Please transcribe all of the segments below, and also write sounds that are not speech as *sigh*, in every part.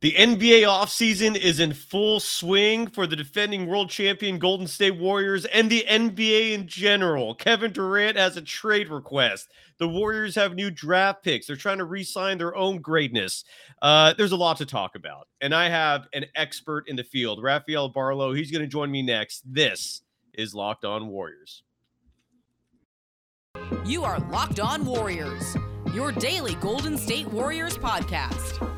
The NBA offseason is in full swing for the defending world champion Golden State Warriors and the NBA in general. Kevin Durant has a trade request. The Warriors have new draft picks. They're trying to re sign their own greatness. Uh, there's a lot to talk about. And I have an expert in the field, Rafael Barlowe. He's going to join me next. This is Locked On Warriors. You are Locked On Warriors, your daily Golden State Warriors podcast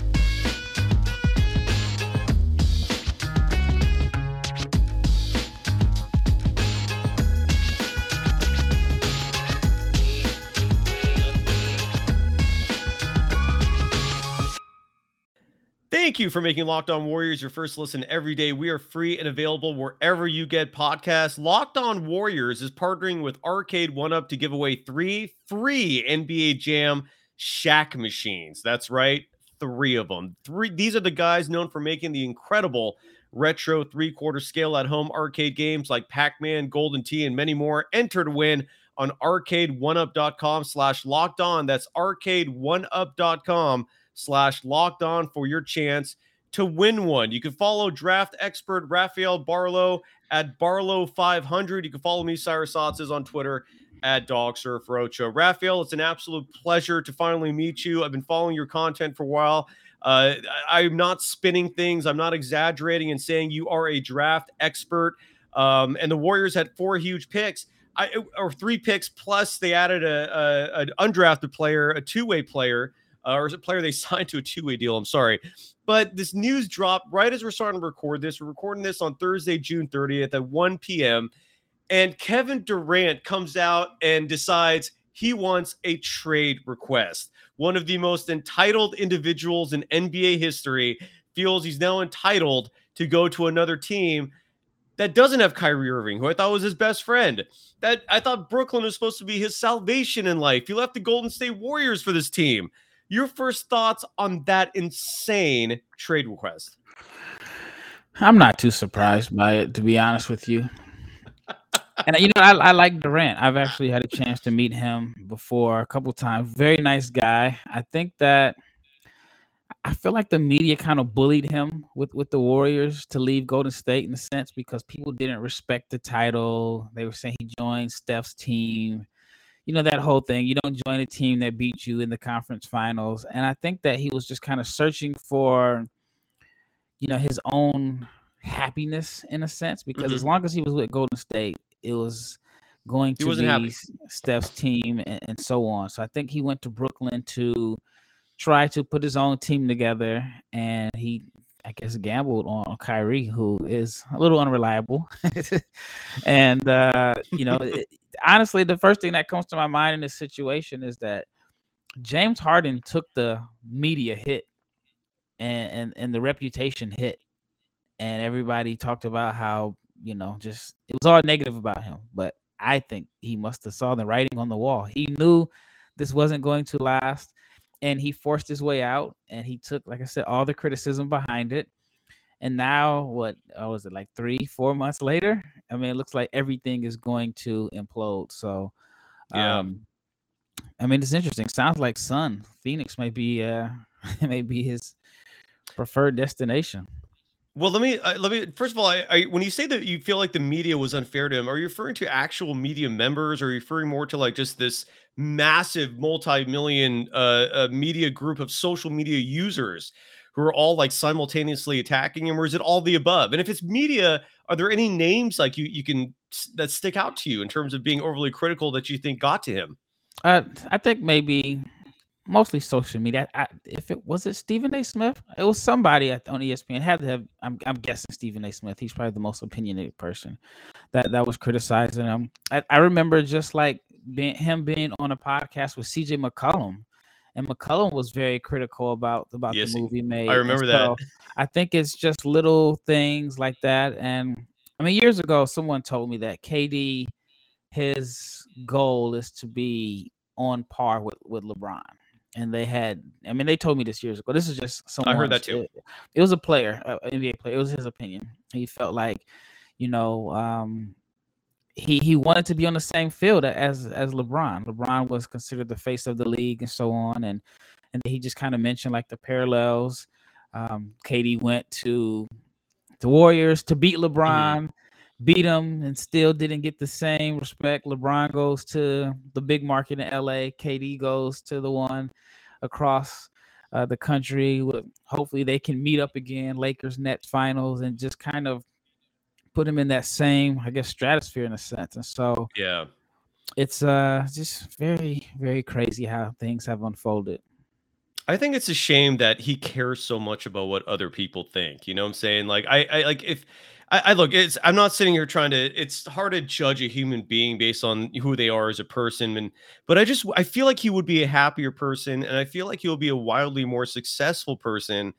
Thank you for making Locked On Warriors your first listen every day. We are free and available wherever you get podcasts. Locked On Warriors is partnering with Arcade One Up to give away three free NBA Jam Shaq machines. That's right, three of them. Three. These are the guys known for making the incredible retro three-quarter scale at home arcade games like Pac-Man, Golden Tee, and many more. Enter to win on arcade1up.com slash locked on. That's arcade1up.com slash locked on for your chance to win one. You can follow draft expert Rafael Barlowe at Barlowe500. You can follow me, Cyrus Saatsaz, on Twitter at DogSurfRocho. Rafael, it's an absolute pleasure to finally meet you. I've been following your content for a while. Uh, I'm not spinning things. I'm not exaggerating and saying you are a draft expert. Um, and the Warriors had four huge picks. I, or three picks plus they added a, a an undrafted player, a two way player uh, or is it player they *laughs* signed to a two way deal? I'm sorry. But this news dropped right as we're starting to record this. We're recording this on Thursday, June 30th at 1 p.m. And Kevin Durant comes out and decides he wants a trade request. One of the most entitled individuals in NBA history feels he's now entitled to go to another team that doesn't have Kyrie Irving, who I thought was his best friend. That I thought Brooklyn was supposed to be his salvation in life. He left the Golden State Warriors for this team. Your first thoughts on that insane trade request? I'm not too surprised by it, to be honest with you. *laughs* and you know, I, I, like Durant. I've actually had a chance to meet him before a couple times. Very nice guy. I think that I feel like the media kind of bullied him with with the Warriors to leave Golden State in a sense because people didn't respect the title. They were saying he joined Steph's team you know that whole thing. You don't join a team that beat you in the conference finals, and I think that he was just kind of searching for, you know, his own happiness in a sense. Because mm-hmm. as long as he was with Golden State, it was going to be happy. Steph's team and, and so on. So I think he went to Brooklyn to try to put his own team together, and he I guess gambled on Kyrie, who is a little unreliable. *laughs* and uh, you know, *laughs* it, honestly, the first thing that comes to my mind in this situation is that James Harden took the media hit and and, and the reputation hit, and everybody talked about how you know just it was all negative about him. But I think he must have saw the writing on the wall. He knew this wasn't going to last and he forced his way out and he took like i said all the criticism behind it and now what uh, was it like three four months later? I mean it looks like everything is going to implode so yeah. um i mean it's interesting. Sounds like sun. Phoenix might be uh *laughs* may be his preferred destination. Well, let me uh, let me first of all, I, I, when you say that you feel like the media was unfair to him, are you referring to actual media members, or are you referring more to like just this massive multi-million uh, uh, media group of social media users who are all like simultaneously attacking him, or is it all the above? And if it's media, are there any names like you you can that stick out to you in terms of being overly critical that you think got to him? Uh, I think maybe mostly social media. I, if it was it Stephen A. Smith, it was somebody at, on ESPN. Had to have. I'm, I'm guessing Stephen A. Smith. He's probably the most opinionated person that that was criticizing him. I, I remember just like being him being on a podcast with C.J. McCollum, and McCollum was very critical about about yes, the movie made. I remember so that. I think it's just little things like that. And I mean, years ago, someone told me that KD, his goal is to be on par with with LeBron and they had i mean they told me this years ago this is just someone i heard that too it, it was a player an nba player it was his opinion he felt like you know um he he wanted to be on the same field as as LeBron. LeBron was considered the face of the league and so on, and and he just kind of mentioned like the parallels. Um, KD went to the Warriors to beat mm-hmm. LeBron, mm-hmm. beat him, and still didn't get the same respect. LeBron goes to the big market in LA. KD goes to the one across uh, the country. Hopefully, they can meet up again. Lakers Nets finals, and just kind of put him in that same, I guess, stratosphere in a sense. And so, yeah, it's uh just very, very crazy how things have unfolded. I think it's a shame that he cares so much about what other people think. You know what I'm saying? Like I, I like if I, I, look, it's I'm not sitting here trying to. It's hard to judge a human being based on who they are as a person, and but I just I feel like he would be a happier person, and I feel like he'll be a wildly more successful person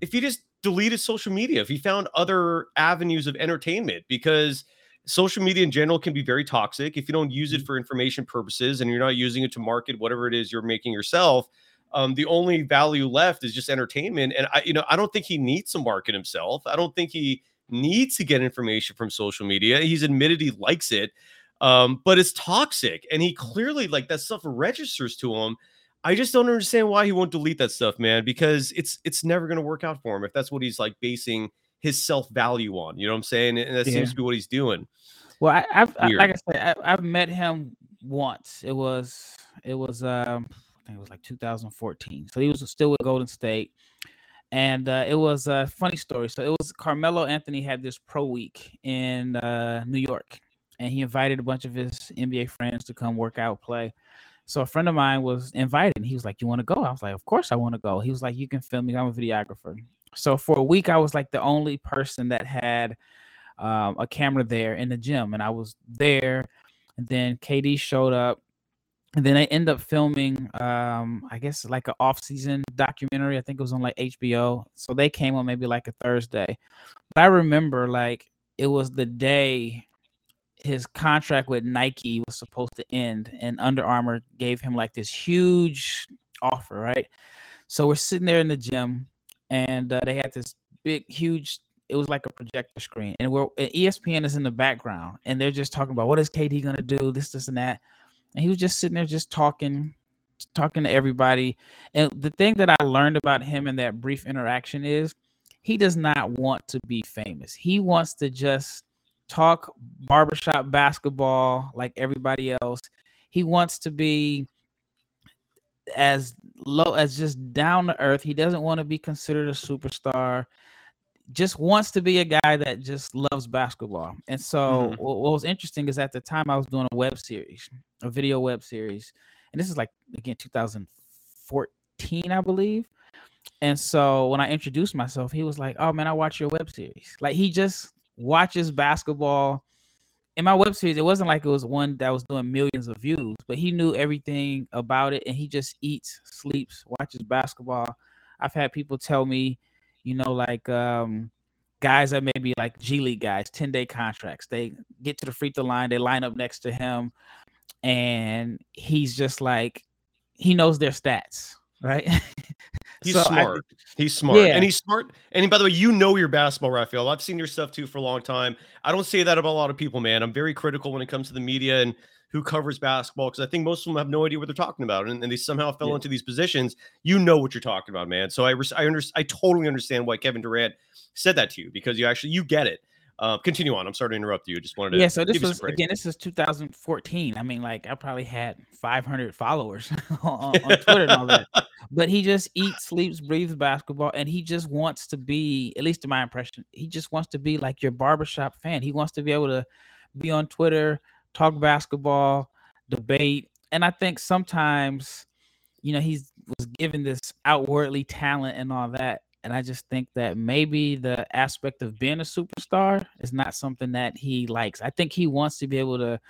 if he just deleted social media. If he found other avenues of entertainment, because social media in general can be very toxic if you don't use it mm-hmm. for information purposes and you're not using it to market whatever it is you're making yourself um, the only value left is just entertainment. And I, you know, I don't think he needs to market himself. I don't think he needs to get information from social media. He's admitted he likes it, um, but it's toxic, and he clearly like that stuff registers to him. I just don't understand why he won't delete that stuff, man. Because it's it's never going to work out for him if that's what he's like basing his self value on. You know what I'm saying? And that yeah. seems to be what he's doing. Well, I, have like I said, I, have met him once. It was it was um I think it was like 2014. So he was still with Golden State. And uh, it was a funny story. So it was Carmelo Anthony had this pro week in uh, New York, and he invited a bunch of his NBA friends to come work out, play. So a friend of mine was invited. He was like, "You want to go?" I was like, "Of course I want to go." He was like, "You can film me. I'm a videographer." So for a week, I was like the only person that had um, a camera there in the gym, and I was there. And then KD showed up, and then I end up filming um i guess like an off-season documentary i think it was on like hbo so they came on maybe like a thursday but i remember like it was the day his contract with nike was supposed to end and Under Armour gave him like this huge offer right? So we're sitting there in the gym and uh, they had this big huge it was like a projector screen and we're and espn is in the background and they're just talking about what is kd gonna do? This this and that. And he was just sitting there just talking talking to everybody. And the thing that i learned about him in that brief interaction is he does not want to be famous. He wants to just talk barbershop basketball like everybody else he wants to be as low as just down to earth he doesn't want to be considered a superstar just wants to be a guy that just loves basketball. And so mm-hmm. what, what, was interesting is at the time I was doing a web series, a video web series, and this is like again 2014, I believe. And so when I introduced myself, he was like, "Oh man, I watch your web series." Like he just watches basketball. In my web series, it wasn't like it was one that was doing millions of views, but he knew everything about it, and he just eats, sleeps, watches basketball. I've had people tell me you know, like um, guys that maybe like G League guys, 10 day contracts. They get to the free throw line, they line up next to him, and he's just like, he knows their stats, right? *laughs* He's so smart. I, he's smart. Yeah. And he's smart. And by the way, you know your basketball, Rafael. I've seen your stuff too for a long time. I don't say that about a lot of people, man. I'm very critical when it comes to the media and who covers basketball because I think most of them have no idea what they're talking about, and, and they somehow fell yeah. into these positions. You know what you're talking about, man. So I I understand. I totally understand why Kevin Durant said that to you because you actually you get it. Uh, continue on. I'm sorry to interrupt you. Just wanted to. Yeah. So this was again. This is 2014. I mean, like I probably had 500 followers *laughs* on, on Twitter and all that. *laughs* But he just eats, sleeps, breathes basketball, and he just wants to be. At least in my impression, he just wants to be like your barbershop fan. He wants to be able to be on Twitter, talk basketball, debate. And I think sometimes, you know, he's was given this outwardly talent and all that. And I just think that maybe the aspect of being a superstar is not something that he likes. I think he wants to be able to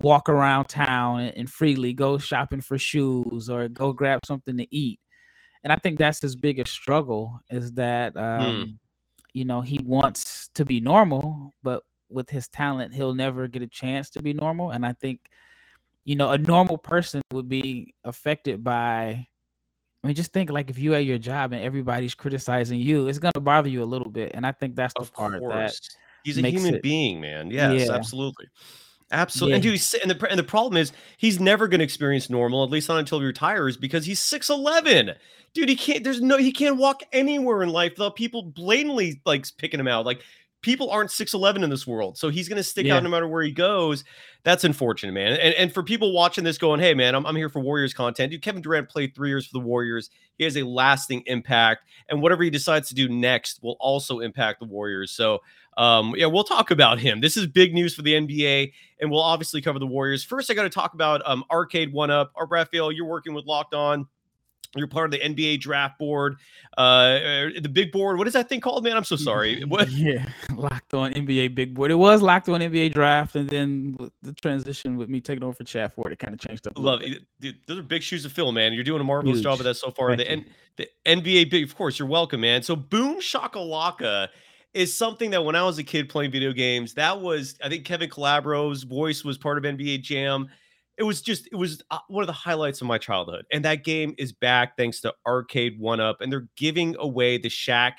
walk around town and freely go shopping for shoes or go grab something to eat. And I think that's his biggest struggle is that hmm. um, you know, he wants to be normal, but with his talent, he'll never get a chance to be normal. And I think, you know, a normal person would be affected by. I mean, just think like if you at your job and everybody's criticizing you, it's gonna bother you a little bit. And I think that's the of part course. that he's a human it, being, man. Yes, yeah. absolutely. Absolutely. Yeah. And, dude, he's, and, the, and the problem is he's never going to experience normal, at least not until he retires, because he's 6'11. Dude, he can't, there's no, he can't walk anywhere in life without people blatantly like picking him out. Like people aren't 6'11 in this world. So he's going to stick yeah. out no matter where he goes. That's unfortunate, man. And, and for people watching this going, hey, man, I'm, I'm here for Warriors content. Dude, Kevin Durant played three years for the Warriors. He has a lasting impact. And whatever he decides to do next will also impact the Warriors. So, um, yeah, we'll talk about him. This is big news for the NBA, and we'll obviously cover the Warriors. First, I got to talk about um, Arcade One Up. Rafael, you're working with Locked On. You're part of the NBA draft board, uh, uh, the big board. What is that thing called, man? I'm so sorry. What? Yeah, *laughs* locked on NBA big board. It was locked on NBA draft, and then the transition with me taking over for Chad Ford, it kind of changed up. Love it. Dude, those are big shoes to fill, man. You're doing a marvelous Huge. job of that so far. the, N- the NBA big, of course, you're welcome, man. So Boom Shakalaka is something that when I was a kid playing video games, that was I think Kevin Calabro's voice was part of NBA Jam it was just it was uh, one of the highlights of my childhood and that game is back thanks to arcade one up and they're giving away the Shaq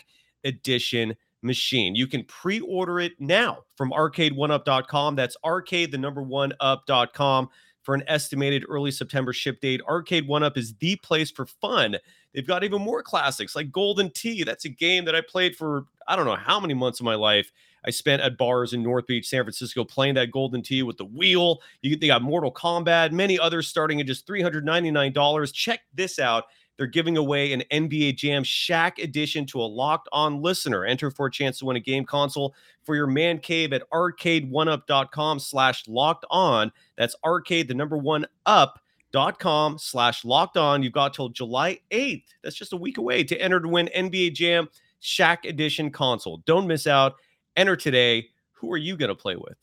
edition machine. You can pre-order it now from arcade1up.com that's arcade the number one up.com for an estimated early september ship date. Arcade one up is the place for fun. They've got even more classics like golden tee. That's a game that i played for i don't know how many months of my life I spent at bars in North Beach, San Francisco, playing that Golden Tee with the wheel. You, they got Mortal Kombat, many others starting at just $399. Check this out. They're giving away an NBA Jam Shaq edition to a locked on listener. Enter for a chance to win a game console for your man cave at arcade1up.com slash locked on. That's arcade, the number one up dot com slash locked on. You've got till July 8th. That's just a week away to enter to win NBA Jam Shaq Edition console. Don't miss out. Enter today. Who are you going to play with?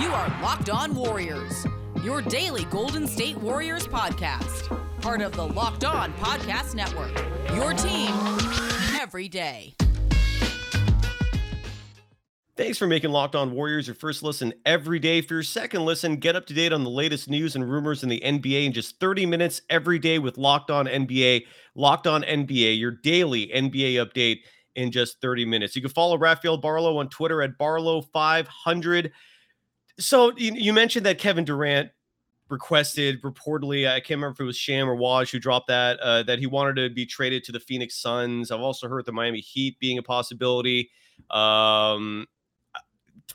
You are Locked On Warriors, your daily Golden State Warriors podcast. Part of the Locked On Podcast Network. Your team every day. Thanks for making Locked On Warriors your first listen every day. For your second listen, get up to date on the latest news and rumors in the NBA in just 30 minutes every day with Locked On NBA. Locked On NBA, your daily NBA update in just 30 minutes. You can follow Rafael Barlowe on Twitter at Barlowe500. So you, you mentioned that Kevin Durant requested reportedly, I can't remember if it was Sham or Woj who dropped that, uh, that he wanted to be traded to the Phoenix Suns. I've also heard the Miami Heat being a possibility. Um,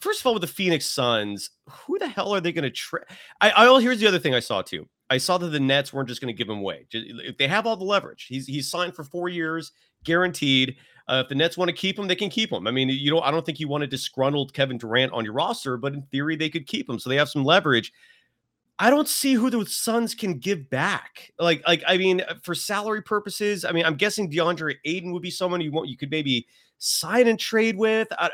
first of all, with the Phoenix Suns, who the hell are they going to trade? I, I here's the other thing I saw too. I saw that the Nets weren't just going to give him away. If they have all the leverage, he's he's signed for four years, guaranteed. Uh, if the Nets want to keep him, they can keep him. I mean, you know, I don't think you want a disgruntled Kevin Durant on your roster, but in theory, they could keep him. So they have some leverage. I don't see who the Suns can give back. Like, like I mean, for salary purposes, I mean, I'm guessing DeAndre Ayton would be someone you want you could maybe sign and trade with. I,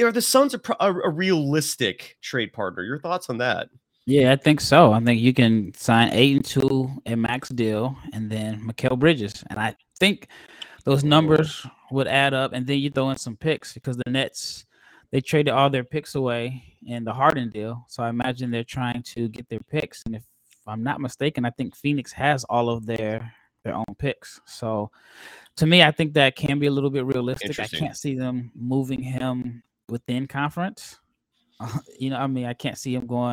are the Suns a, a, a realistic trade partner? Your thoughts on that? Yeah, I think so. I think you can sign Ayton two and max deal, and then Mikal Bridges, and I think those numbers would add up. And then you throw in some picks because the Nets they traded all their picks away in the Harden deal, so I imagine they're trying to get their picks. And if I'm not mistaken, I think Phoenix has all of their their own picks. So to me, I think that can be a little bit realistic. I can't see them moving him within conference. Uh, you know, I mean, I can't see him going.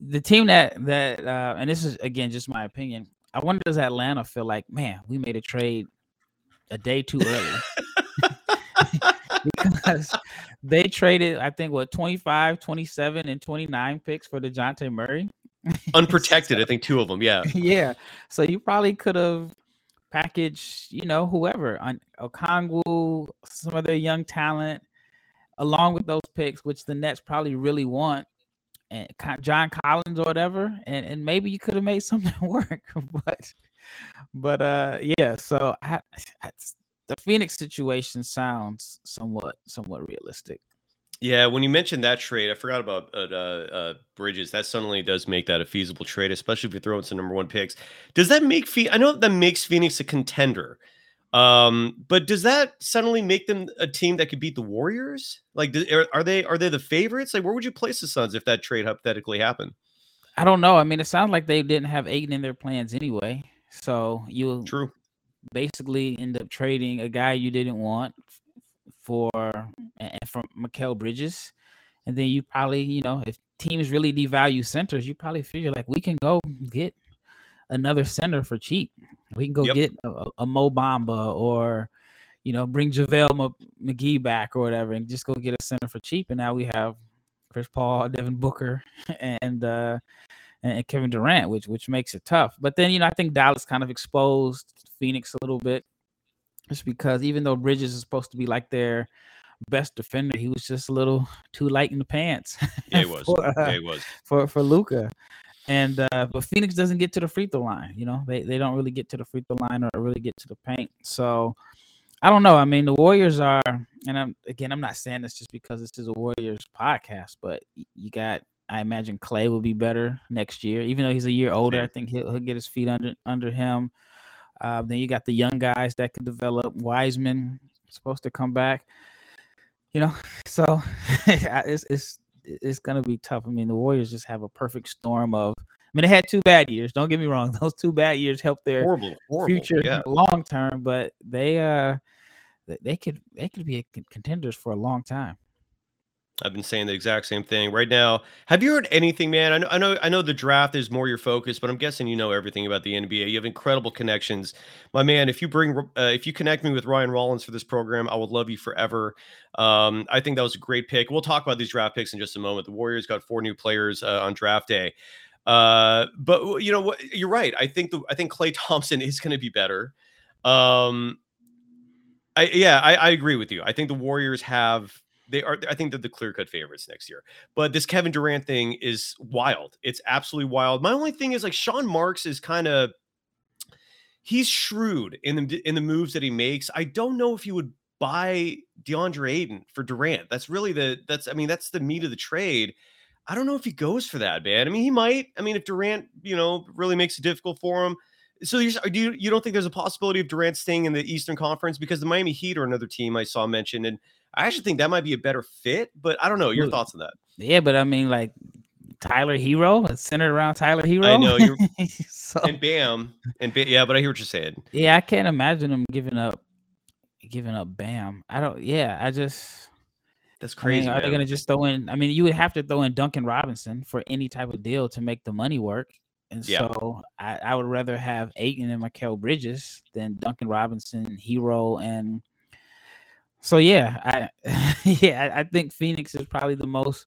The team that that uh, and this is again just my opinion. I wonder does Atlanta feel like, man, we made a trade a day too early. *laughs* *laughs* because they traded, I think, what 25, 27, and 29 picks for DeJounte Murray. *laughs* Unprotected, I think two of them. Yeah. Yeah. So you probably could have packaged, you know, whoever on Okongwu, some of their young talent, along with those picks, which the Nets probably really want, and John Collins or whatever, and, and maybe you could have made *laughs* something work. *laughs* but but uh yeah, so I, I, the Phoenix situation sounds somewhat somewhat realistic. Yeah, when you mentioned that trade, I forgot about uh, uh, Bridges. That suddenly does make that a feasible trade, especially if you throw in some number one picks. Does that make Phoenix? I know that makes Phoenix a contender, um, but does that suddenly make them a team that could beat the Warriors? Like, are, they are they the favorites? Like, where would you place the Suns if that trade hypothetically happened? I don't know. I mean, it sounds like they didn't have Ayton in their plans anyway. So you true. basically end up trading a guy you didn't want for from Mikal Bridges, and then you probably you know if teams really devalue centers, you probably figure like we can go get another center for cheap. We can go yep. get a, a Mo Bamba or you know bring JaVale McGee back or whatever, and just go get a center for cheap. And now we have Chris Paul, Devin Booker, *laughs* and uh, and Kevin Durant, which which makes it tough. But then you know I think Dallas kind of exposed Phoenix a little bit, just because even though Bridges is supposed to be like their best defender, he was just a little too light in the pants. Yeah, he was. *laughs* for, uh, yeah, he was for for Luka. And uh, but Phoenix doesn't get to the free throw line. You know, they they don't really get to the free throw line or really get to the paint. So I don't know. I mean, the Warriors are, and I'm again, I'm not saying this just because this is a Warriors podcast, but you got. I imagine Klay will be better next year, even though he's a year older. I think he'll, he'll get his feet under under him. Uh, then you got the young guys that could develop. Wiseman supposed to come back. You know, *laughs* so *laughs* it's it's it's gonna be tough. I mean, the Warriors just have a perfect storm of. I mean, they had two bad years. Don't get me wrong; *laughs* those two bad years helped their horrible, horrible, future yeah. *laughs* long term. But they uh, they could they could be contenders for a long time. I've been saying the exact same thing right now. Have you heard anything, man? I know, I know, I know the draft is more your focus, but I'm guessing you know everything about the NBA. You have incredible connections, my man. If you bring, uh, if you connect me with Ryan Rollins for this program, I would love you forever. Um, I think that was a great pick. We'll talk about these draft picks in just a moment. The Warriors got four new players uh, on draft day, uh, but you know what? You're right. I think the I think Klay *laughs* Thompson is going to be better. Um, I yeah, I, I agree with you. I think the Warriors have they are I think they're the clear cut favorites next year. But this Kevin Durant thing is wild. It's absolutely wild. My only thing is like Sean Marks is kind of he's shrewd in the in the moves that he makes. I don't know if he would buy DeAndre Ayton for Durant. That's really the that's I mean that's the meat of the trade. I don't know if he goes for that, man. I mean, he might. I mean, if Durant, you know, really makes it difficult for him. So you do you, you don't think there's a possibility of Durant staying in the Eastern Conference because the Miami Heat are another team I saw mentioned and I actually think that might be a better fit, but I don't know. Your Ooh. thoughts on that? Yeah, but I mean, like Tyler Herro, it's centered around Tyler Herro. I know you're *laughs* so, and Bam and Bam, yeah, but I hear what you're saying. Yeah, I can't imagine him giving up, giving up Bam. I don't. Yeah, I just. That's crazy. I mean, are they going to just throw in? I mean, you would have to throw in Duncan Robinson for any type of deal to make the money work. And yeah. so I, I, would rather have Ayton and Mikal Bridges than Duncan Robinson, Herro, and so yeah, I *laughs* yeah, I think Phoenix is probably the most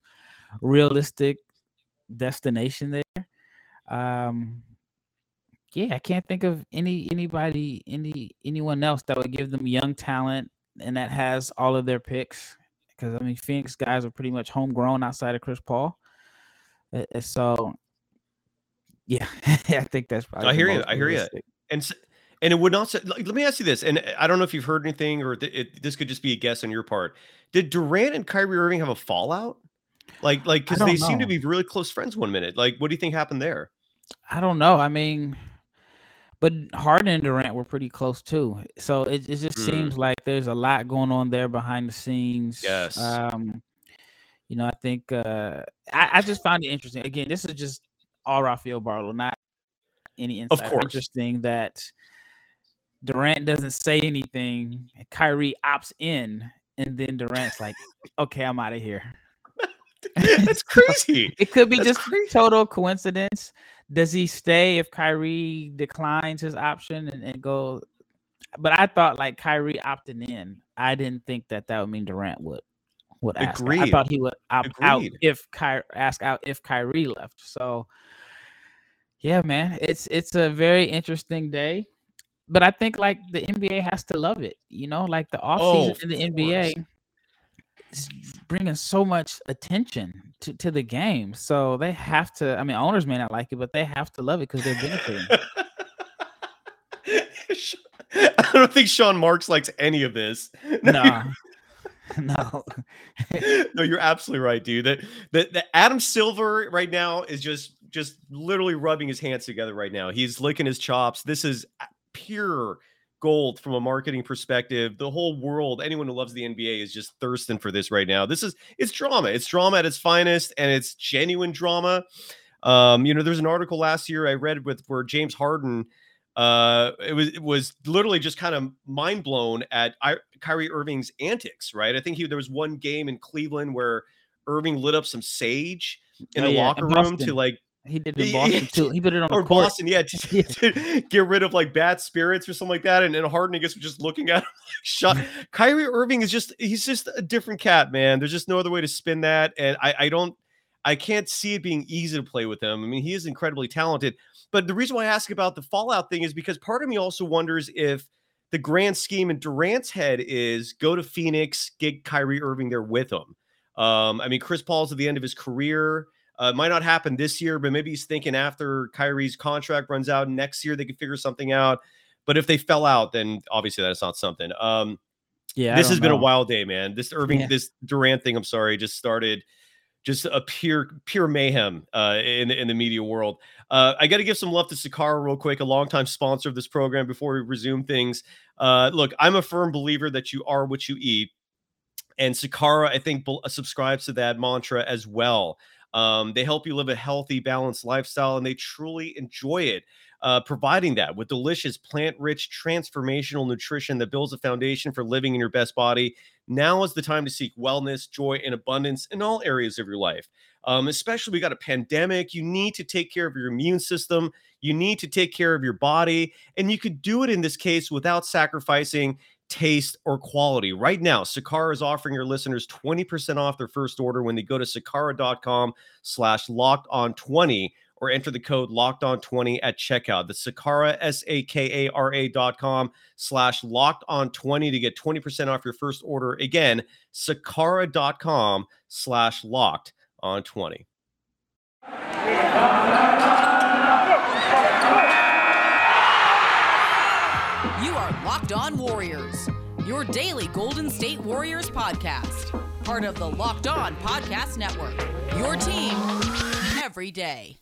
realistic destination there. Um yeah, I can't think of any anybody any anyone else that would give them young talent and that has all of their picks because I mean Phoenix guys are pretty much homegrown outside of Chris Paul. So yeah, *laughs* I think that's probably I hear you. I hear you. And and it would not say, like, let me ask you this, and I don't know if you've heard anything or th- it, this could just be a guess on your part. Did Durant and Kyrie Irving have a fallout? Like, like because they know. seem to be really close friends one minute. Like, what do you think happened there? I don't know. I mean, but Harden and Durant were pretty close too. So it, it just mm. seems like there's a lot going on there behind the scenes. Yes. Um, you know, I think uh I, I just found it interesting. Again, this is just all Rafael Barlowe, not any insight. Of course. Interesting that Durant doesn't say anything. Kyrie opts in, and then Durant's like, "Okay, I'm out of here." *laughs* That's *laughs* crazy. it could be That's just crazy. total coincidence. Does he stay if Kyrie declines his option and, and go? But I thought like Kyrie opting in. I didn't think that that would mean Durant would would ask. Agreed. I thought he would opt Agreed. out if Kyrie ask out if Kyrie left. So yeah, man, it's it's a very interesting day but I think like the NBA has to love it. You know, like the offseason oh, in the NBA course. is bringing so much attention to, to the game. So they have to. I mean, owners may not like it, but they have to love it because they're benefiting. *laughs* I don't think Sean Marks likes any of this. *laughs* No. *laughs* no. no, you're absolutely right, dude. That that the Adam Silver right now is just just literally rubbing his hands together right now. He's licking his chops. This is pure gold from a marketing perspective. The whole world, anyone who loves the NBA is just thirsting for this right now. This is it's drama. It's drama at its finest and it's genuine drama. Um, you know, there's an article last year I read with where James Harden uh, it was it was literally just kind of mind blown at I, Kyrie Irving's antics, right? I think he there was one game in Cleveland where Irving lit up some sage in Oh, the yeah, locker room to like He did it in Boston too. He put it on the or. Boston, yeah, to, *laughs* to get rid of like bad spirits or something like that. And, and Harden, I guess, just looking at him like, shut. Kyrie Irving is just he's just a different cat, man. There's just no other way to spin that. And I, I don't I can't see it being easy to play with him. I mean, he is incredibly talented. But the reason why I ask about the fallout thing is because part of me also wonders if the grand scheme in Durant's head is go to Phoenix, get Kyrie Irving there with him. Um, I mean, Chris Paul's at the end of his career. Uh, it might not happen this year, but maybe he's thinking after Kyrie's contract runs out next year, they could figure something out. But if they fell out, then obviously that's not something. Um, Yeah, this has don't been a wild day, man. This Irving, Yeah. this Durant thing, I'm sorry, just started just a pure pure mayhem uh, in the- in the media world. Uh, I got to give some love to Sakara real quick, a longtime sponsor of this program. Before we resume things, uh, look, I'm a firm believer that you are what you eat, and Sakara, I think, subscribes to that mantra as well. Um, they help you live a healthy, balanced lifestyle, and they truly enjoy it. Uh, providing that with delicious plant-rich transformational nutrition that builds a foundation for living in your best body now is the time to seek wellness, joy, and abundance in all areas of your life. Um, especially we got a pandemic. You need to take care of your immune system. You need to take care of your body, and you could do it in this case without sacrificing taste or quality. Right now, Sakara is offering your listeners 20% off their first order when they go to sakara.com slash locked on 20 or enter the code locked on 20 at checkout. The Sakara, S-A-K-A-R-A dot com slash locked on 20 to get 20% off your first order. Again, sakara.com slash locked on 20. Locked On Warriors, your daily Golden State Warriors podcast. Part of the Locked On Podcast Network. Your team every day.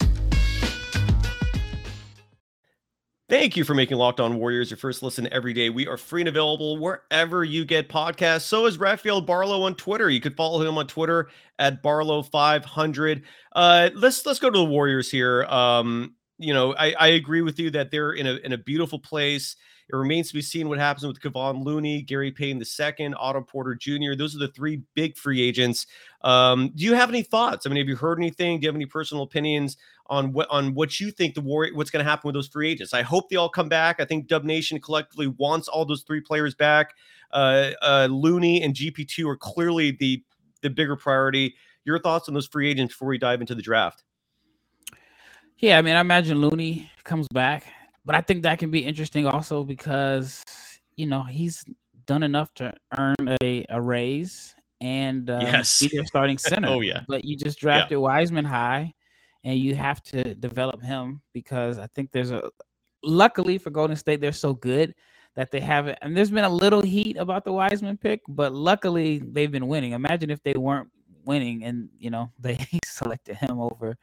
Thank you for making Locked On Warriors your first listen every day. We are free and available wherever you get podcasts. So is Rafael Barlowe on Twitter. You could follow him on Twitter at Barlowe500. Uh, let's let's go to the Warriors here. Um, you know, I, I agree with you that they're in a in a beautiful place. It remains to be seen what happens with Kevon Looney, Gary Payton II, Otto Porter Jr. Those are the three big free agents. Um, do you have any thoughts? I mean, have you heard anything? Do you have any personal opinions on what on what you think the war what's going to happen with those free agents? I hope they all come back. I think Dub Nation collectively wants all those three players back. Uh, uh, Looney and GP2 are clearly the the bigger priority. Your thoughts on those free agents before we dive into the draft? Yeah, I mean, I imagine Looney comes back, but I think that can be interesting also because you know he's done enough to earn a, a raise and um, Yes. be their starting *laughs* center. Oh, yeah. but you just drafted Wiseman high, and you have to develop him because I think there's a. Luckily for Golden State, they're so good that they haven't. And there's been a little heat about the Wiseman pick, but luckily they've been winning. Imagine if they weren't winning, and you know *laughs* they selected him over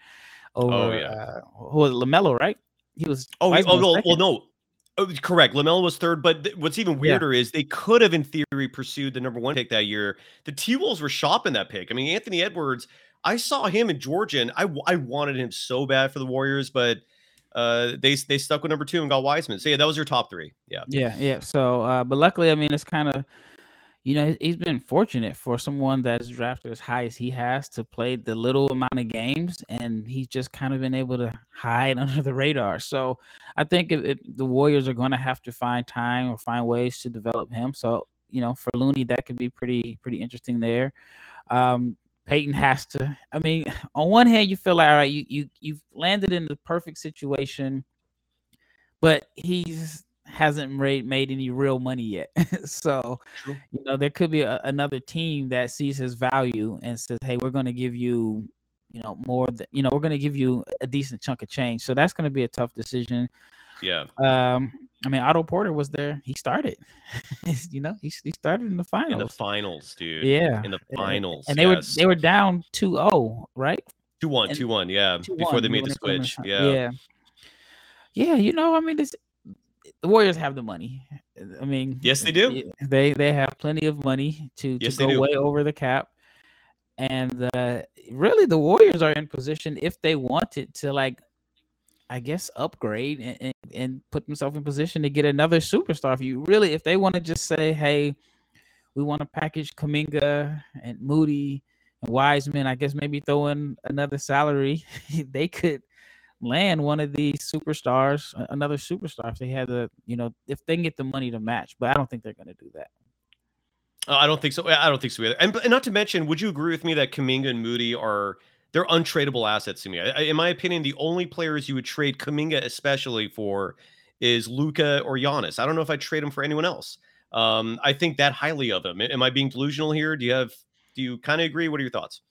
over yeah. uh, who was it, LaMelo, right? He was. Oh, he- oh no, well, no. Oh, correct. LaMelo was third, but th- what's even Yeah. weirder is they could have, in theory, pursued the number one pick that year. The T Wolves were shopping that pick. I mean, Anthony Edwards. I saw him in Georgia, and I I wanted him so bad for the Warriors, but uh, they they stuck with number two and got Wiseman. So yeah, that was your top three. Yeah. Yeah, yeah. So, uh, but luckily, I mean, it's kind of, you know, he- he's been fortunate for someone that's drafted as high as he has to play the little amount of games, and he's just kind of been able to hide *laughs* under the radar. So, I think if, if the Warriors are going to have to find time or find ways to develop him. So, you know, for Looney, that could be pretty pretty interesting there. Um, Payton has to. I mean, *laughs* on one hand, you feel like all right, you you you've landed in the perfect situation, but he's hasn't made made any real money yet. *laughs* so, True. you know, there could be a, another team that sees his value and says, "Hey, we're going to give you, you know, more. Th- you know, we're going to give you a decent chunk of change." So that's going to be a tough decision. Yeah. Um, I mean, Otto Porter was there. He started. *laughs* you know, he he started in the finals. In the finals, dude. yeah, In the and- finals. and they were they were down 2-0, right? 2 1, and 2 1. Yeah. 2-1 Before they made the put him in switch. Yeah. yeah, yeah. You know, I mean, it's the Warriors have the money. I mean, Yes, they do. They they have plenty of money to Yes, to go way over the cap, and uh, really, the Warriors are in position if they wanted to like I guess upgrade and, and, and put themselves in position to get another superstar. If you really, if they want to just say, hey, we want to package Kuminga and Moody and Wiseman, I guess maybe throw in another salary. *laughs* they could land one of these superstars, another superstar, if they had the, you know, if they can get the money to match. But I don't think they're going to do that. Uh, I don't think so. I don't think so either. And, and, not to mention, would you agree with me that Kuminga and Moody are they're untradeable assets to me? I, in my opinion, the only players you would trade Kuminga especially for is Luka or Giannis. I don't know if I'd trade them for anyone else. Um, I think that highly of them. Am I being delusional here? Do you have? Do you kind of agree? What are your thoughts?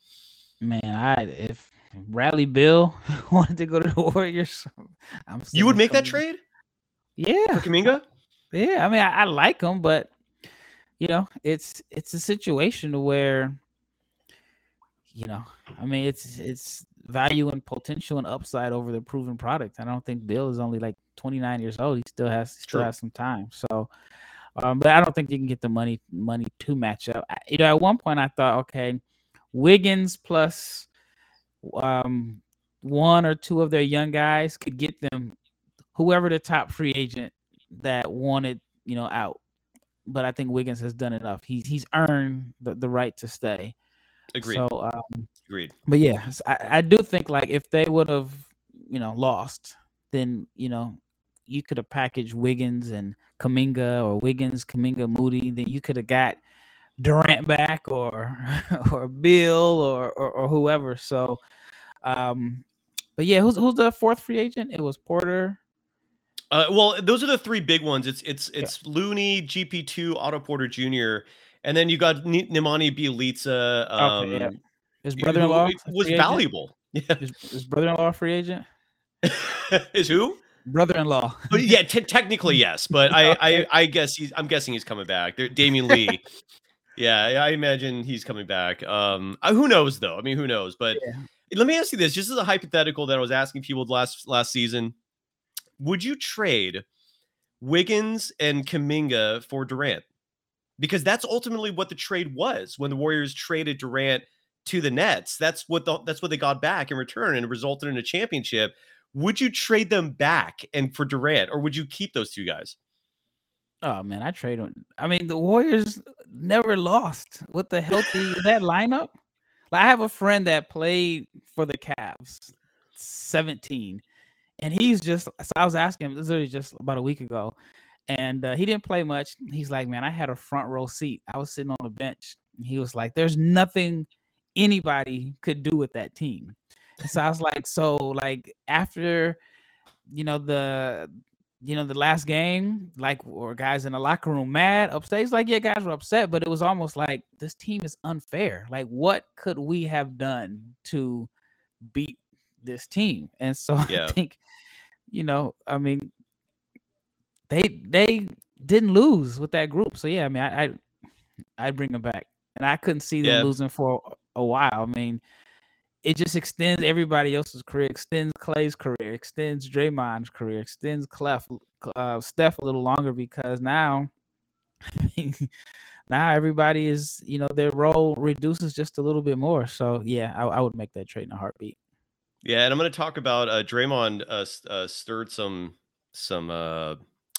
Man, I if Bradley Beal *laughs* wanted to go to the Warriors, you would make that trade? Yeah, for Kuminga. Yeah, I mean, I, I like him, but you know, it's it's a situation where, you know, I mean, it's it's value and potential and upside over the proven product. I don't think Beal is only like 29 years old. He still has still has some time. So, um, but I don't think you can get the money money to match up. I, you know, at one point I thought, okay, Wiggins plus um one or two of their young guys could get them whoever the top free agent that wanted, you know, out but I think Wiggins has done enough. He's he's earned the, the right to stay. Agreed. So um, agreed. But yeah, I, I do think like if they would have, you know, lost, then you know, you could have packaged Wiggins and Kuminga or Wiggins, Kuminga, Moody. Then you could have got Durant back or *laughs* or Beal or, or, or whoever. So, um, but yeah, who's who's the fourth free agent? It was Porter. Uh, well, those are the three big ones. It's it's it's yeah. Looney, GP two, Otto Porter Jr., and then you got N- Nemanja Bjelica. Um, okay, yeah. Um, his brother-in-law was valuable. *laughs* Yeah, his, his brother-in-law free agent. *laughs* Is who? Brother-in-law. But yeah, t- technically yes, but I, *laughs* I I guess he's I'm guessing he's coming back. There, Damion Lee. yeah, I imagine he's coming back. Um, uh, who knows though? I mean, who knows? But yeah. Let me ask you this: just as a hypothetical that I was asking people last last season would you trade Wiggins and Kuminga for Durant? Because that's ultimately what the trade was when the Warriors traded Durant to the Nets. That's what the, that's what they got back in return and resulted in a championship. Would you trade them back and for Durant, or would you keep those two guys? Oh man, I trade them. I mean, the Warriors never lost with the healthy that lineup. Like, I have a friend that played for the Cavs, 17 and he's just so I was asking him this was just about a week ago, and uh, he didn't play much. He's like, man, I had a front row seat. I was sitting on the bench. He was like, there's nothing anybody could do with that team. And so I was like, so like after, you know the you know, the last game, like, or guys in the locker room mad, upset. He's like, yeah, guys were upset, but it was almost like this team is unfair. Like, what could we have done to beat this team. And so *laughs* yeah. I think, you know, I mean, they they didn't lose with that group. So yeah, I mean, I I I'd bring them back, and I couldn't see them yeah. losing for a while. I mean, it just extends everybody else's career, extends Klay's career, extends Draymond's career, extends Clef, uh, Steph a little longer because now, *laughs* now everybody is, you know, their role reduces just a little bit more. So yeah, I, I would make that trade in a heartbeat. Yeah, and I'm going to talk about uh, Draymond uh, uh, stirred some some uh,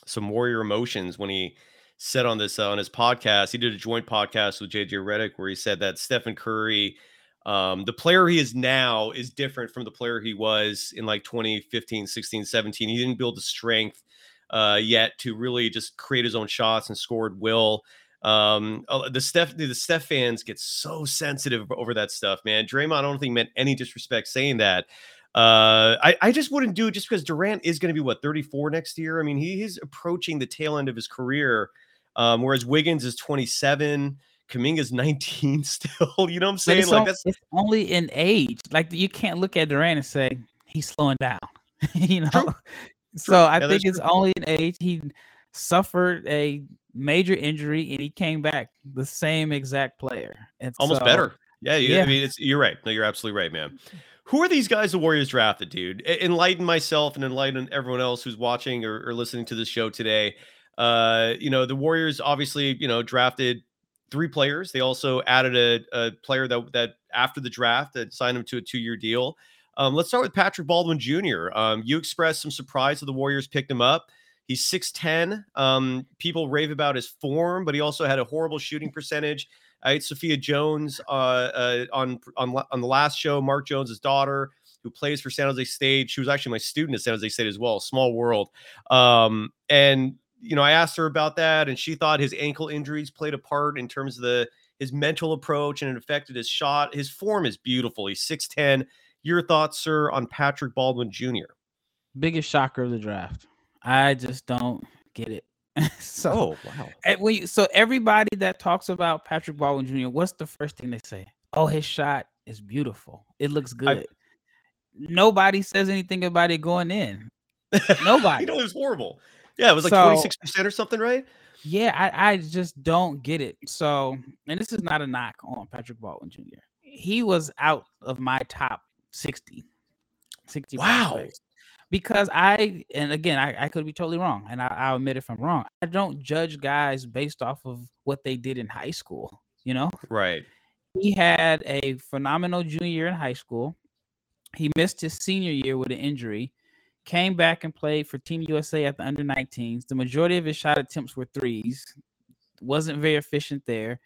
some warrior emotions when he said on this uh, on his podcast. He did a joint podcast with JJ Redick where he said that Stephen Curry, um, the player he is now, is different from the player he was in like 2015, 16, 17. He didn't build the strength uh, yet to really just create his own shots and scored will. Um, the Steph the Steph fans get so sensitive over that stuff, man. Draymond, I don't think meant any disrespect saying that. Uh, I, I just wouldn't do it just because Durant is going to be what 34 next year. I mean, he, he's approaching the tail end of his career, um, whereas Wiggins is 27. Is 19 *laughs* still. You know what I'm saying? Like that's it's only in age. Like you can't look at Durant and say he's slowing down. *laughs* you know. True. So true. I yeah, think it's true. only in age. He suffered a major injury and he came back the same exact player. And almost so, better. Yeah, you, yeah. I mean, it's you're right. No, you're absolutely right, man. Who are these guys the Warriors drafted, dude? Enlighten myself and enlighten everyone else who's watching or, or listening to this show today. Uh, you know, the Warriors obviously, you know, drafted three players. They also added a, a player that that after the draft that signed him to a two-year deal. Um, let's start with Patrick Baldwin Jr. Um, you expressed some surprise that the Warriors picked him up. He's 6'10. Um, people rave about his form, but he also had a horrible shooting percentage. I had Sophia Jones uh, uh, on, on on the last show, Mark Jones's daughter, who plays for San Jose State. She was actually my student at San Jose State as well. Small world. Um, and you know, I asked her about that, and she thought his ankle injuries played a part in terms of the his mental approach and it affected his shot. His form is beautiful. He's 6'10. Your thoughts, sir, on Patrick Baldwin Jr.? Biggest shocker of the draft. I just don't get it. *laughs* so oh, wow. Eh, we, so everybody that talks about Patrick Baldwin Jr., what's the first thing they say? Oh, his shot is beautiful. It looks good. I, Nobody says anything about it going in. *laughs* Nobody. you know, it was horrible. Yeah, it was like 26% or something, right? Yeah, I, I just don't get it. So, and this is not a knock on Patrick Baldwin Jr. He was out of my top 60. 60 wow because I and again I, I could be totally wrong, and I, I'll admit if I'm wrong. I don't judge guys based off of what they did in high school. You know, right? He had a phenomenal junior year in high school. He missed his senior year with an injury. Came back and played for Team USA at the under 19s. The majority of his shot attempts were threes. Wasn't very efficient there.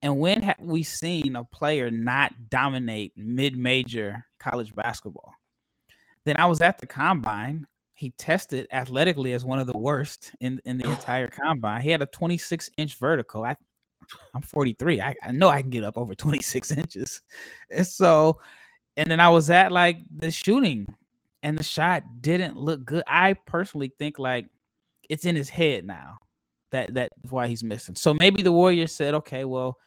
And when have we seen a player not dominate mid-major college basketball? Then I was at the combine. He tested athletically as one of the worst in, in the *sighs* entire combine. He had a 26 inch vertical. I, I'm 43. I, I know I can get up over 26 inches. And so, and then I was at like the shooting, and the shot didn't look good. I personally think like it's in his head now. That that's why he's missing. So maybe the Warriors said, okay, well,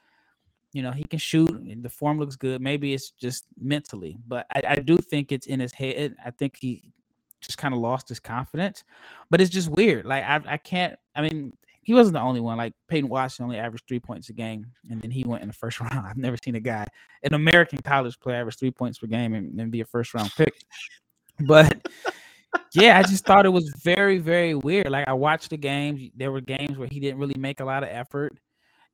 you know, he can shoot. The form looks good. Maybe it's just mentally, but I, I do think it's in his head. I think he just kind of lost his confidence. But it's just weird. Like I, I can't. I mean, he wasn't the only one. Like Peyton Watson only averaged three points a game, and then he went in the first *laughs* round. I've never seen a guy, an American college player, average three points per game and, and be a first round pick. But yeah, I just thought it was very, very weird. Like I watched the games. There were games where he didn't really make a lot of effort,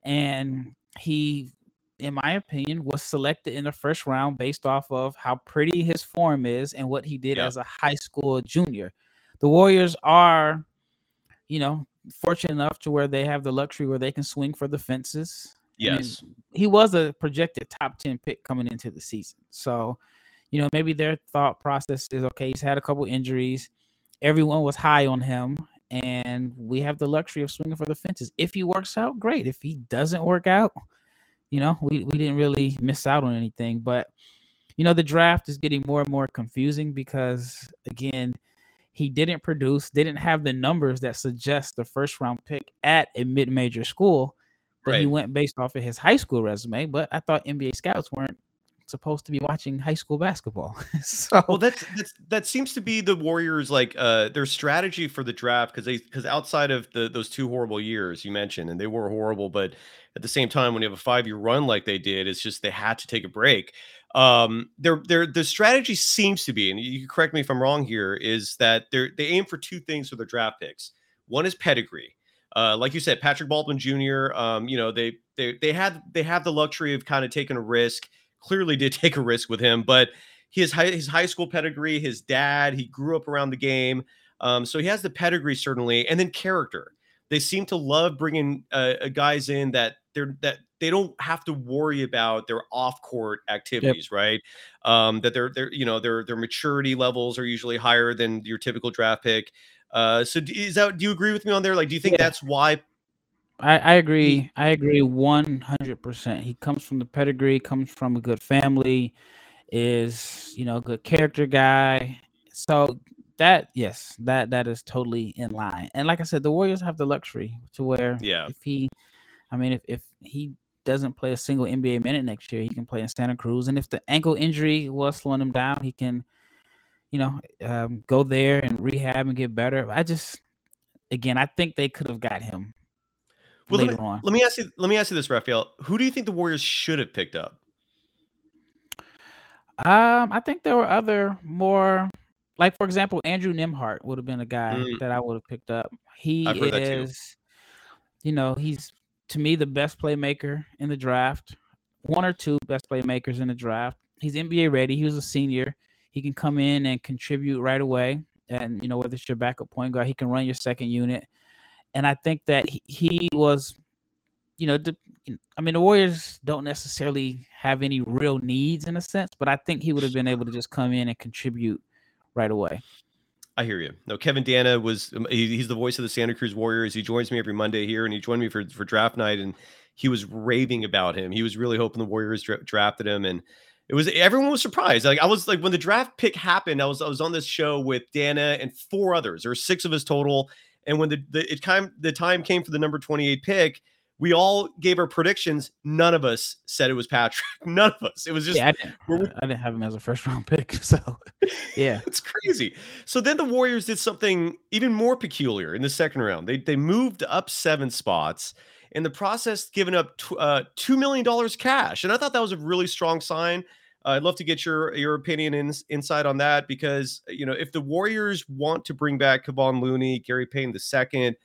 and he in my opinion, was selected in the first round based off of how pretty his form is and what he did as a high school junior. The Warriors are, you know, fortunate enough to where they have the luxury where they can swing for the fences. Yes. he was a projected top 10 pick coming into the season. So, you know, maybe their thought process is okay, he's had a couple injuries. Everyone was high on him, and we have the luxury of swinging for the fences. If he works out, great. If he doesn't work out, you know, we, we didn't really miss out on anything. But, you know, the draft is getting more and more confusing because, again, he didn't produce, didn't have the numbers that suggest the first round pick at a mid major school. But right. he went based off of his high school resume. But I thought NBA scouts weren't supposed to be watching high school basketball. *laughs* so well, that's, that's that seems to be the Warriors like uh their strategy for the draft because they because outside of the those two horrible years you mentioned and they were horrible, but at the same time when you have a five year run like they did, it's just they had to take a break. Um, their their the strategy seems to be, and you correct me if I'm wrong here, is that they they aim for two things for their draft picks. One is pedigree. Uh, like you said, Patrick Baldwin Jr. Um, you know, they they they had they have the luxury of kind of taking a risk clearly did *laughs* take a risk with him, but his high, his high school pedigree, his dad, he grew up around the game. Um, so he has the pedigree certainly, and then character. They seem to love bringing uh, guys in that they're that they don't have to worry about their off court activities, yep. right? Um, that their their you know their their maturity levels are usually higher than your typical draft pick. Uh, so is that do you agree with me on there? Like, do you think yeah. that's why I, I agree. I agree one hundred percent. He comes from the pedigree, comes from a good family, is you know a good character guy. So that yes, that that is totally in line. And like I said, the Warriors have the luxury to where yeah, if he, I mean, if if he doesn't play a single NBA minute next year, he can play in Santa Cruz. And if the ankle injury was slowing him down, he can, you know, um, go there and rehab and get better. I just, again, I think they could have got him well, later let me, on. Let me ask you. Let me ask you this, Rafael. Who do you think the Warriors should have picked up? Um, I think there were other more, like for example, Andrew Nembhard would have been a guy mm. that I would have picked up. He is, you know, he's to me the best playmaker in the draft. One or two best playmakers in the draft. He's NBA ready. He was a senior. He can come in and contribute right away. And, you know, whether it's your backup point guard, he can run your second unit. And I think that he, was, you know, the, I mean, the Warriors don't necessarily have any real needs in a sense, but I think he would have been able to just come in and contribute right away. I hear you. No, Kevin Danna was um, he, he's the voice of the Santa Cruz Warriors. He joins me every Monday here, and he joined me for for draft night, and he was raving about him. He was really hoping the Warriors dra- drafted him, and it was everyone was surprised. Like I was like when the draft pick happened, I was I was on this show with Danna and four others. There were six of us total, and when the the it time the time came for the number twenty eight pick, we all gave our predictions. None of us said it was Patrick. *laughs* None of us. It was just yeah, I, didn't, I didn't have him as a first round pick. *laughs* So yeah, *laughs* it's crazy. So then the Warriors did something even more peculiar in the second round. They they moved up seven spots in the process, giving up t- uh, two million dollars cash, and I thought that was a really strong sign. I'd love to get your your opinion and in, insight on that because you know if the Warriors want to bring back Kevon Looney, Gary Payton the second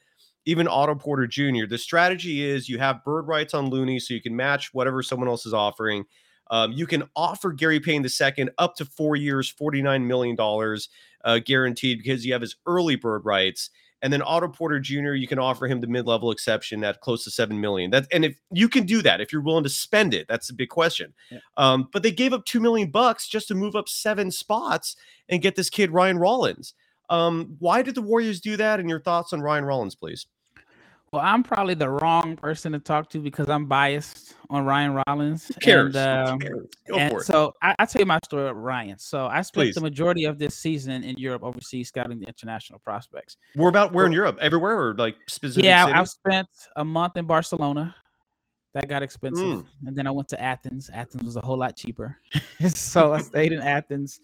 even Otto Porter Jr. The strategy is you have bird rights on Looney so you can match whatever someone else is offering. Um, you can offer Gary Payton the second up to four years, $49 million uh, guaranteed because you have his early bird rights. And then Otto Porter Jr., you can offer him the mid-level exception at close to seven million. That and if you can do that, if you're willing to spend it, that's a big question. Yeah. Um, but they gave up two million bucks just to move up seven spots and get this kid Ryan Rollins. Um, why did the Warriors do that? And your thoughts on Ryan Rollins, please. Well, I'm probably the wrong person to talk to because I'm biased on Ryan Rollins. Who cares? And, um, cares? so I, will tell you my story of Ryan. So I spent Please. the majority of this season in Europe overseas scouting the international prospects. We're about where in Europe? Everywhere or like specific? Yeah, I spent a month in Barcelona. That got expensive. Mm. And then I went to Athens. Athens was a whole lot cheaper. *laughs* so I stayed in Athens.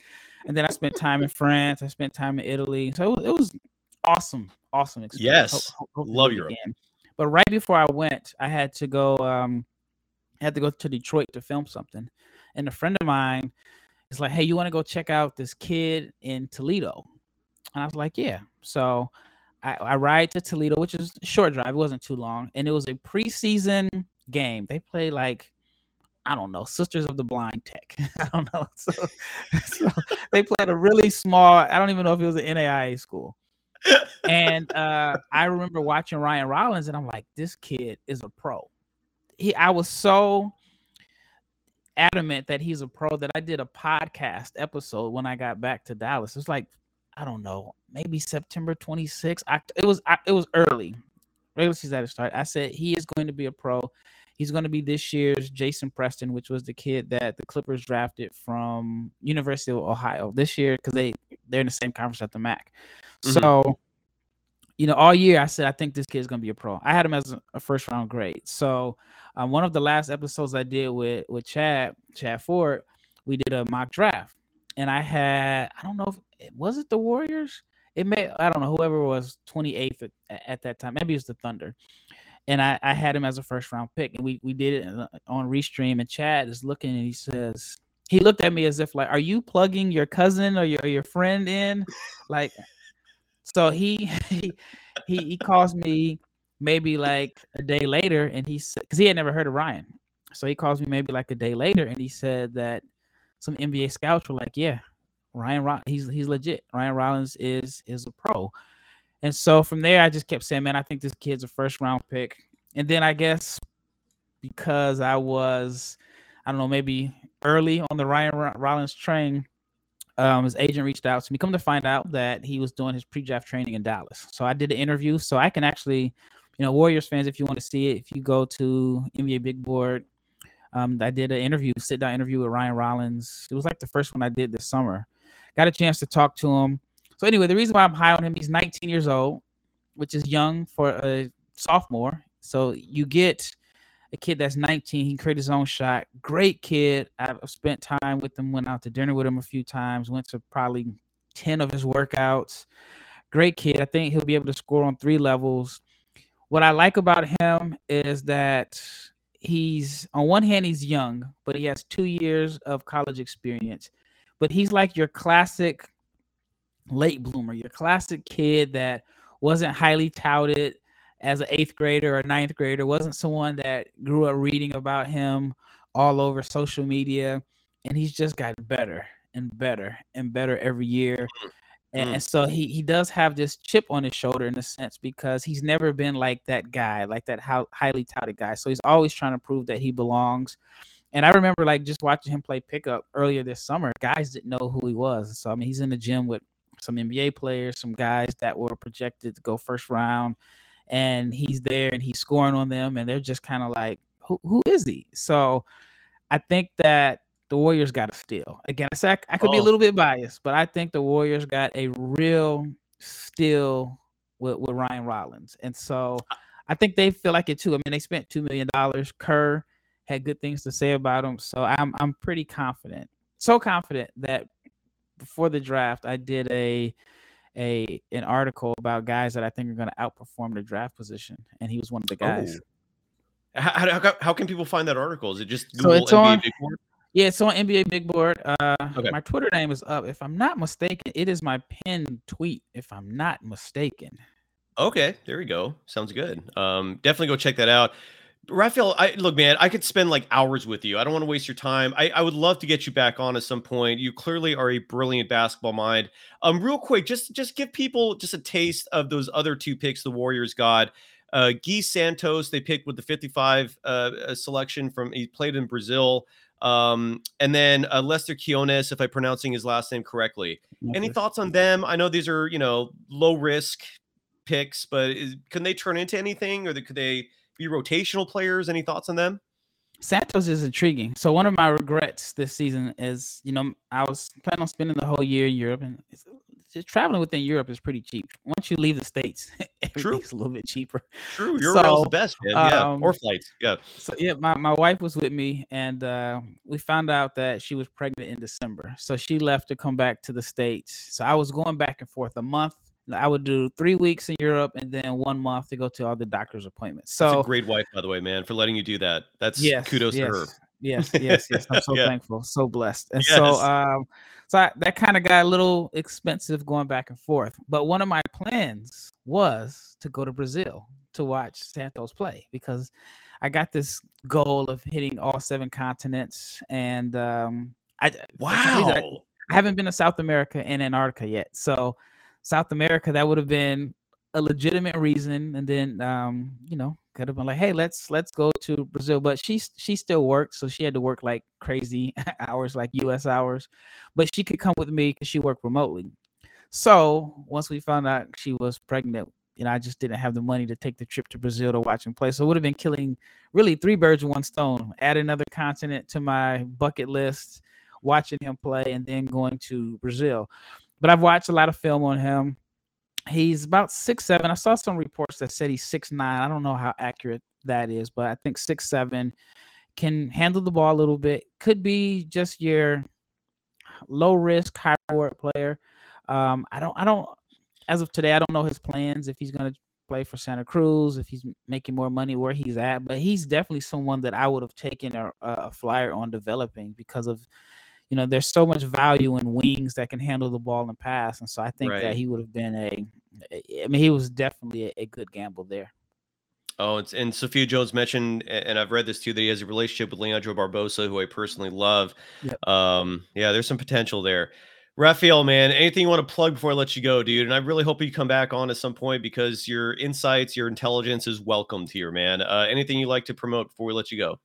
And then I spent time in France. I spent time in Italy. So it was awesome awesome experience. Yes, hope, hope love Europe. Again. But right before I went, I had to go. Um, I had to go to Detroit to film something, and a friend of mine is like, "Hey, you want to go check out this kid in Toledo?" And I was like, "Yeah." So I, I ride to Toledo, which is a short drive. It wasn't too long, and it was a preseason game. They play like I don't know, Sisters of the Blind Tech. *laughs* I don't know. *laughs* So, so they played a really small. I don't even know if it was an NAIA school and uh, I remember watching Ryan Rollins, and I'm like, this kid is a pro. He, I was so adamant that he's a pro that I did a podcast episode when I got back to Dallas. It's like, I don't know, maybe September 26th. I, it was I, it was early. Regular season at the start. I said he is going to be a pro. He's going to be this year's Jason Preston, which was the kid that the Clippers drafted from University of Ohio this year because they they're in the same conference at the MAC. Mm-hmm. So, you know, all year I said I think this kid's gonna be a pro. I had him as a first round grade. So, um, one of the last episodes I did with with Chad Chad Ford, we did a mock draft, and I had I don't know if was it the Warriors. It may I don't know whoever was 28th at, at that time. Maybe it was the Thunder and I, I, had him as a first round pick, and we we did it uh, on Restream. And Chad is looking, and he says, he looked at me as if like, "Are you plugging your cousin or your or your friend in?" Like, so he *laughs* he he, calls me maybe like a day later, and he said because he had never heard of Ryan, so he calls me maybe like a day later, and he said that some NBA scouts were like, "Yeah, Ryan, he's he's legit. Ryan Rollins is is a pro." And so from there, I just kept saying, "Man, I think this kid's a first round pick." And then I guess because I was, I don't know, maybe early on the Ryan Rollins train, um, his agent reached out to me. Come to find out that he was doing his pre-draft training in Dallas. So I did an interview. So I can actually, you know, Warriors fans, if you want to see it, if you go to NBA Big Board, um, I did an interview, sit down interview with Ryan Rollins. It was like the first one I did this summer. Got a chance to talk to him. So anyway, the reason why I'm high on him, he's 19 years old, which is young for a sophomore. So you get a kid that's 19. He created his own shot. Great kid. I've spent time with him, went out to dinner with him a few times, went to probably 10 of his workouts. Great kid. I think he'll be able to score on three levels. What I like about him is that he's, on one hand, he's young, but he has two years of college experience. But he's like your classic late bloomer, your classic kid that wasn't highly touted as an eighth grader or ninth grader, wasn't someone that grew up reading about him all over social media, and he's just got better. and better and better every year. And, Mm. and so he he does have this chip on his shoulder in a sense because he's never been like that guy, like that how highly touted guy. So he's always trying to prove that he belongs. And I remember like just watching him play pickup earlier this summer. Guys didn't know who he was. So I mean, he's in the gym with some NBA players, some guys that were projected to go first round, and he's there and he's scoring on them, and they're just kind of like, who who is he? So I think that the Warriors got a steal. Again, I said I, I could be a Oh. little bit biased, but I think the Warriors got a real steal with, with Ryan Rollins. And so I think they feel like it too. I mean, they spent two million dollars. Kerr had good things to say about him. So I'm I'm pretty confident. So confident that before the draft, I did a a an article about guys that I think are going to outperform the draft position, and he was one of the guys. Oh. How, how, how- how can people find that article? Is it just So it's NBA on- Big Board? Yeah, it's on NBA Big Board. Uh, Okay. My Twitter name is up. If I'm not mistaken, it is my pinned tweet. If I'm not mistaken. Okay, there we go. Sounds good. Um, definitely go check that out. Raphael, I look, man, I could spend like hours with you. I don't want to waste your time. I, I would love to get you back on at some point. You clearly are a brilliant basketball mind. Um, real quick, just just give people just a taste of those other two picks the Warriors got. Uh, Gui Santos, they picked with the 55 uh, uh, selection from he played in Brazil. Um, and then uh, Lester Quinones, if I'm pronouncing his last name correctly. Any thoughts on them? I know these are you know low risk picks, but is, can they turn into anything, or could they be rotational players? Any thoughts on them? Santos is intriguing. So one of my regrets this season is, you know, I was planning on spending the whole year in Europe, and just traveling within Europe is pretty cheap. Once you leave the states, *laughs* everything's a little bit cheaper. True, Eurobell's So, the best, man. Yeah, um, or flights. Yeah. So yeah, my, my wife was with me, and uh, we found out that she was pregnant in December. So she left to come back to the states. So I was going back and forth a month. I would do three weeks in Europe and then one month to go to all the doctor's appointments. So great wife, by the way, man, for letting you do that. That's yes, kudos yes, to her. Yes, *laughs* yes, yes. I'm so Yeah. thankful, so blessed. And Yes. so, um, so I, that kind of got a little expensive going back and forth. But one of my plans was to go to Brazil to watch Santos play because I got this goal of hitting all seven continents, and um, I- Wow. I haven't been to South America and Antarctica yet. So South America, that would have been a legitimate reason. And then um, you know, could have been like, hey, let's let's go to Brazil. But she she still worked, so she had to work like crazy *laughs* hours, like US hours. But she could come with me because she worked remotely. So once we found out she was pregnant, you know, I just didn't have the money to take the trip to Brazil to watch him play. So it would have been killing really three birds with one stone. Add another continent to my bucket list, watching him play, and then going to Brazil. But I've watched a lot of film on him. He's about six seven. I saw some reports that said he's six nine. I don't know how accurate that is, but I think six seven can handle the ball a little bit. Could be just your low risk, high reward player. Um, I don't, I don't, as of today, I don't know his plans if he's going to play for Santa Cruz, if he's making more money where he's at, but he's definitely someone that I would have taken a, a flyer on developing because of, you know, there's so much value in wings that can handle the ball and pass. And so I think Right. that he would have been a, I mean, he was definitely a, a good gamble there. Oh, it's, and Sophia Jones mentioned, and I've read this too, that he has a relationship with Leandro Barbosa, who I personally love. Yep. Um, yeah, there's some potential there. Rafael, man, anything you want to plug before I let you go, dude? And I really hope you come back on at some point because your insights, your intelligence is welcomed here, man. Uh, anything you like to promote before we let you go?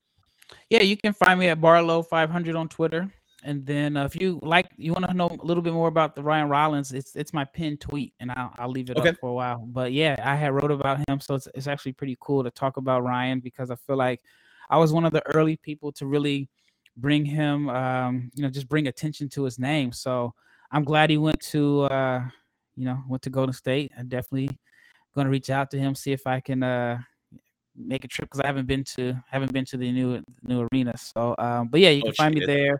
Yeah, you can find me at Barlowe500 on Twitter. And then uh, if you like, you want to know a little bit more about the Ryan Rollins, it's it's my pinned tweet, and I'll, I'll leave it Okay. up for a while. But yeah, I had wrote about him, so it's it's actually pretty cool to talk about Ryan because I feel like I was one of the early people to really bring him, um, you know, just bring attention to his name. So I'm glad he went to, uh, you know, went to Golden State. I'm definitely going to reach out to him, see if I can uh, make a trip because I haven't been to haven't been to the new new arena. So, um, but yeah, you Oh, can find me there.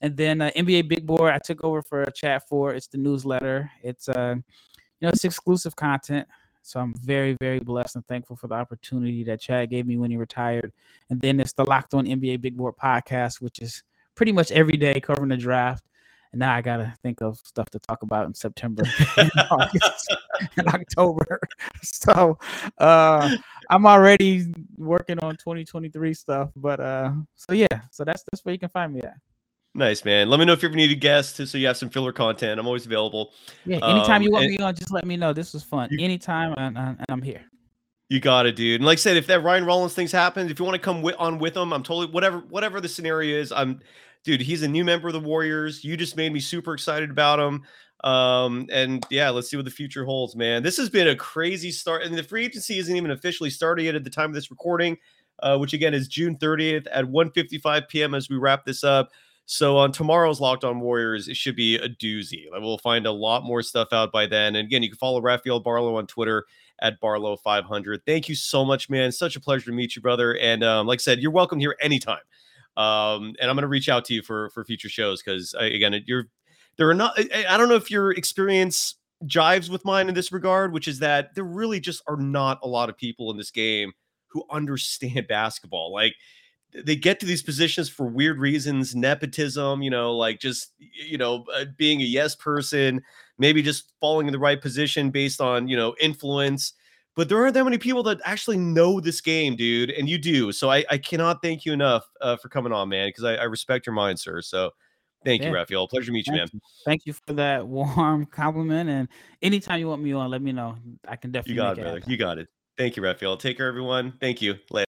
And then uh, NBA Big Board, I took over for a Chad Ford. It's the newsletter. It's uh, you know, it's exclusive content. So I'm very, very blessed and thankful for the opportunity that Chad gave me when he retired. And then it's the Locked On NBA Big Board podcast, which is pretty much every day covering the draft. And now I gotta think of stuff to talk about in September, *laughs* *laughs* and August, *laughs* and October. So uh, I'm already working on 2023 stuff. But uh, so yeah, so that's that's where you can find me at. Nice man. Let me know if you ever need a guest so you have some filler content. I'm always available. Yeah, anytime Um, you want me on, just let me know. This was fun. You- anytime, and, and and I'm here. You got it, dude. And like I said, if that Ryan Rollins things happens, if you want to come wi- on with him, I'm totally whatever whatever the scenario is. I'm, dude. He's a new member of the Warriors. You just made me super excited about him. Um, and yeah, let's see what the future holds, man. This has been a crazy start, and the free agency isn't even officially started yet at the time of this recording, uh, which again is June 30th at 1:55 p.m. as we wrap this up. So on tomorrow's Locked On Warriors, it should be a doozy. We'll find a lot more stuff out by then. And again, you can follow Rafael Barlowe on Twitter at Barlowe500. Thank you so much, man. Such a pleasure to meet you, brother. And um, like I said, you're welcome here anytime. Um, and I'm going to reach out to you for for future shows because again, it- you're there are not. I, I don't know if your experience jives with mine in this regard, which is that there really just are not a lot of people in this game who understand basketball. Like they get to these positions for weird reasons nepotism you know like just you know uh, being a yes person maybe just falling in the right position based on you know influence. But there aren't that many people that actually know this game dude and you do. So i, I cannot thank you enough uh, for coming on man because I, I respect your mind sir. So thank you Rafael. Pleasure to meet you man. Thank you. Thank you for that warm compliment. And anytime you want me on, let me know. I can definitely you got it it brother. you got it. Thank you Rafael. Take care everyone. Thank you. Later